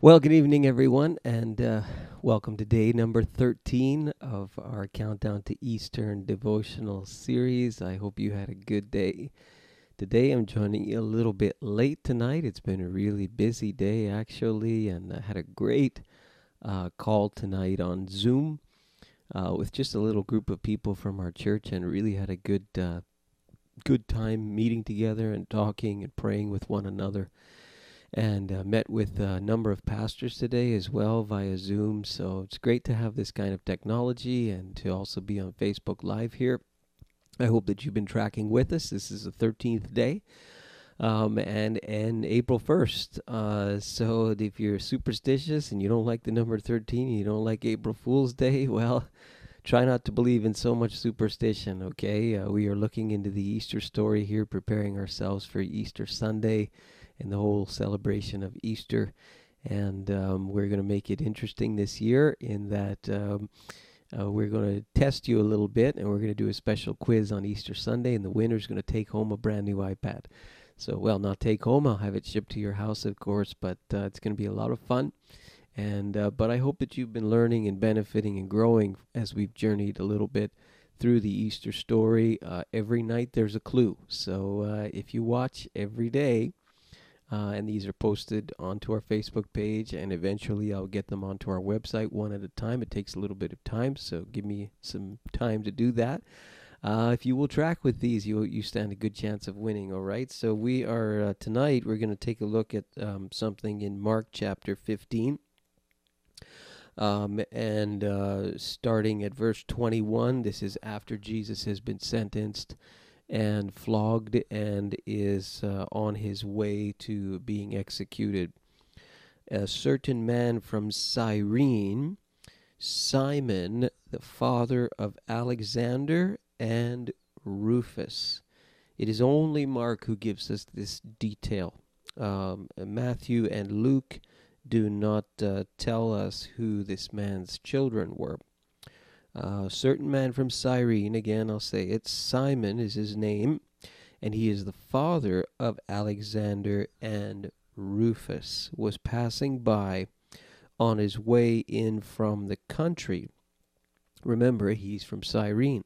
Well, good evening, everyone, and uh, welcome to day number 13 of our Countdown to Easter devotional series. I hope you had a good day. Today, I'm joining you a little bit late tonight. It's been a really busy day, actually, and I had a great uh, call tonight on Zoom uh, with just a little group of people from our church, and really had a good, uh, good time meeting together and talking and praying with one another and uh, met with a number of pastors today as well via Zoom. So it's great to have this kind of technology and to also be on Facebook Live here. I hope that you've been tracking with us. This is the 13th day. Um, and and April 1st. Uh, so if you're superstitious and you don't like the number 13, you don't like April Fool's Day, well, try not to believe in so much superstition, okay? Uh, we are looking into the Easter story here, preparing ourselves for Easter Sunday and the whole celebration of Easter. And um, we're going to make it interesting this year in that um, uh, we're going to test you a little bit and we're going to do a special quiz on Easter Sunday, and the winner's going to take home a brand new iPad. So, well, not take home, I'll have it shipped to your house, of course, but uh, it's going to be a lot of fun. And uh, but I hope that you've been learning and benefiting and growing as we've journeyed a little bit through the Easter story. Uh, every night there's a clue. So uh, if you watch every day, uh, and these are posted onto our Facebook page, and eventually I'll get them onto our website one at a time. It takes a little bit of time, so give me some time to do that. Uh, if you will track with these, you you stand a good chance of winning. All right. So we are uh, tonight. We're going to take a look at um, something in Mark chapter 15. Um, and uh, starting at verse 21, this is after Jesus has been sentenced and flogged and is uh, on his way to being executed. A certain man from Cyrene, Simon, the father of Alexander and Rufus. It is only Mark who gives us this detail. Um, Matthew and Luke do not uh, tell us who this man's children were. A uh, certain man from Cyrene, again I'll say it, Simon is his name, and he is the father of Alexander and Rufus, was passing by on his way in from the country. Remember, he's from Cyrene.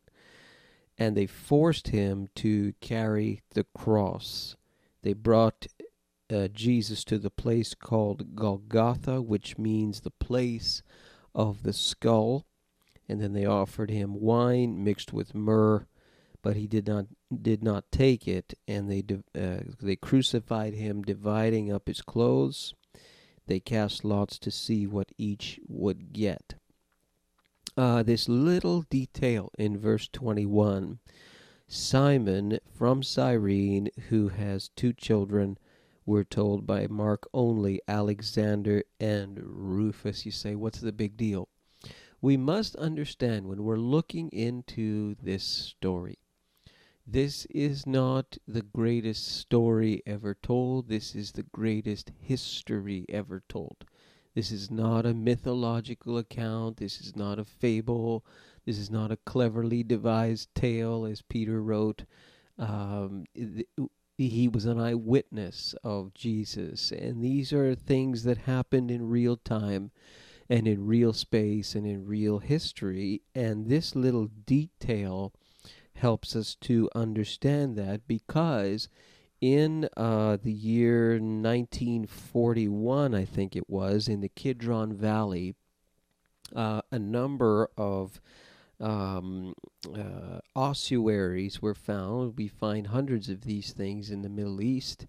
And they forced him to carry the cross. They brought uh, Jesus to the place called Golgotha, which means the place of the skull and then they offered him wine mixed with myrrh, but he did not did not take it, and they uh, they crucified him, dividing up his clothes. They cast lots to see what each would get. Uh, this little detail in verse 21 Simon from Cyrene, who has two children, we're told by Mark only, Alexander and Rufus. You say, what's the big deal? We must understand when we're looking into this story, this is not the greatest story ever told. This is the greatest history ever told. This is not a mythological account. This is not a fable. This is not a cleverly devised tale, as Peter wrote. Um, he was an eyewitness of Jesus. And these are things that happened in real time and in real space and in real history. And this little detail helps us to understand that because in uh, the year 1941, I think it was, in the Kidron Valley, uh, a number of um, uh, ossuaries were found. We find hundreds of these things in the Middle East.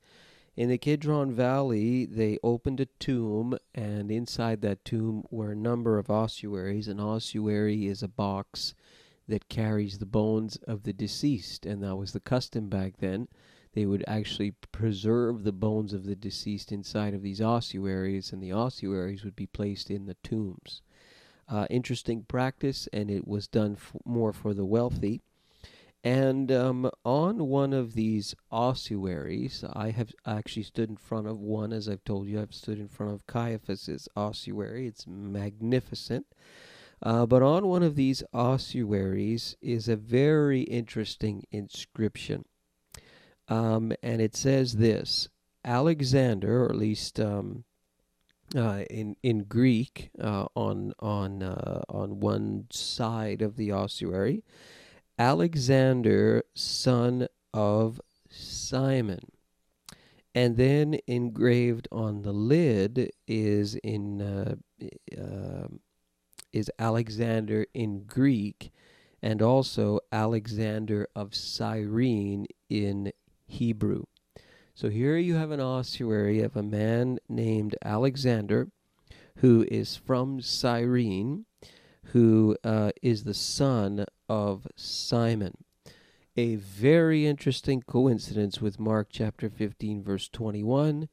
In the Kidron Valley, they opened a tomb, and inside that tomb were a number of ossuaries. An ossuary is a box that carries the bones of the deceased, and that was the custom back then. They would actually preserve the bones of the deceased inside of these ossuaries, and the ossuaries would be placed in the tombs. Uh, interesting practice, and it was done more for the wealthy. And um, on one of these ossuaries, I have actually stood in front of one, as I've told you, I've stood in front of Caiaphas's ossuary. It's magnificent. Uh, but on one of these ossuaries is a very interesting inscription. Um, and it says this Alexander, or at least um, uh, in in Greek uh, on on uh, on one side of the ossuary, Alexander, son of Simon. And then engraved on the lid is in uh, uh, is Alexander in Greek, and also Alexander of Cyrene in Hebrew. So here you have an ossuary of a man named Alexander, who is from Cyrene, who uh, is the son of Simon. A very interesting coincidence with Mark chapter 15, verse 21.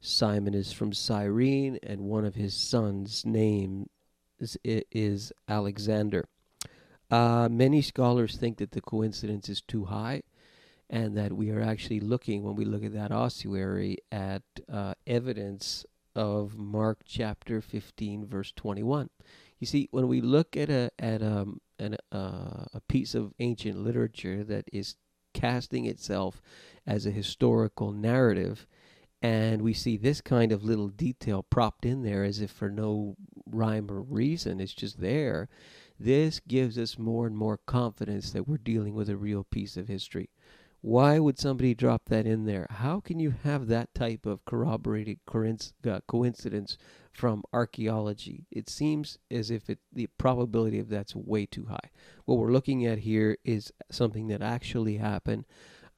Simon is from Cyrene, and one of his sons' name is, is Alexander. Uh, many scholars think that the coincidence is too high and that we are actually looking, when we look at that ossuary, at uh, evidence of Mark chapter 15, verse 21. You see, when we look at a at um, an, uh, a piece of ancient literature that is casting itself as a historical narrative, and we see this kind of little detail propped in there as if for no rhyme or reason, it's just there. This gives us more and more confidence that we're dealing with a real piece of history. Why would somebody drop that in there? How can you have that type of corroborated uh, coincidence from archaeology? It seems as if it, the probability of that's way too high. What we're looking at here is something that actually happened.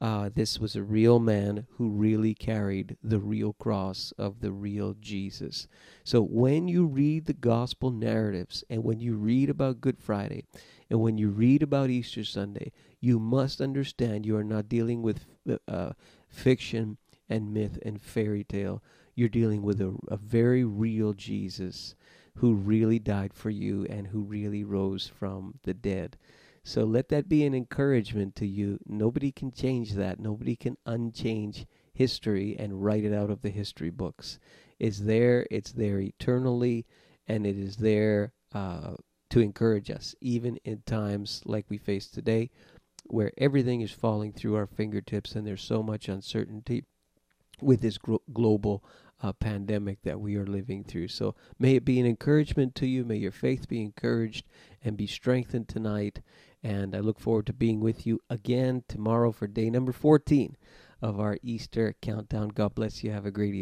Uh, this was a real man who really carried the real cross of the real Jesus. So when you read the gospel narratives and when you read about Good Friday and when you read about Easter Sunday, you must understand you are not dealing with uh, fiction and myth and fairy tale. You're dealing with a, a very real Jesus who really died for you and who really rose from the dead. So let that be an encouragement to you. Nobody can change that. Nobody can unchange history and write it out of the history books. It's there, it's there eternally, and it is there uh, to encourage us, even in times like we face today where everything is falling through our fingertips and there's so much uncertainty with this global uh, pandemic that we are living through. So may it be an encouragement to you. May your faith be encouraged and be strengthened tonight. And I look forward to being with you again tomorrow for day number 14 of our Easter countdown. God bless you. Have a great evening.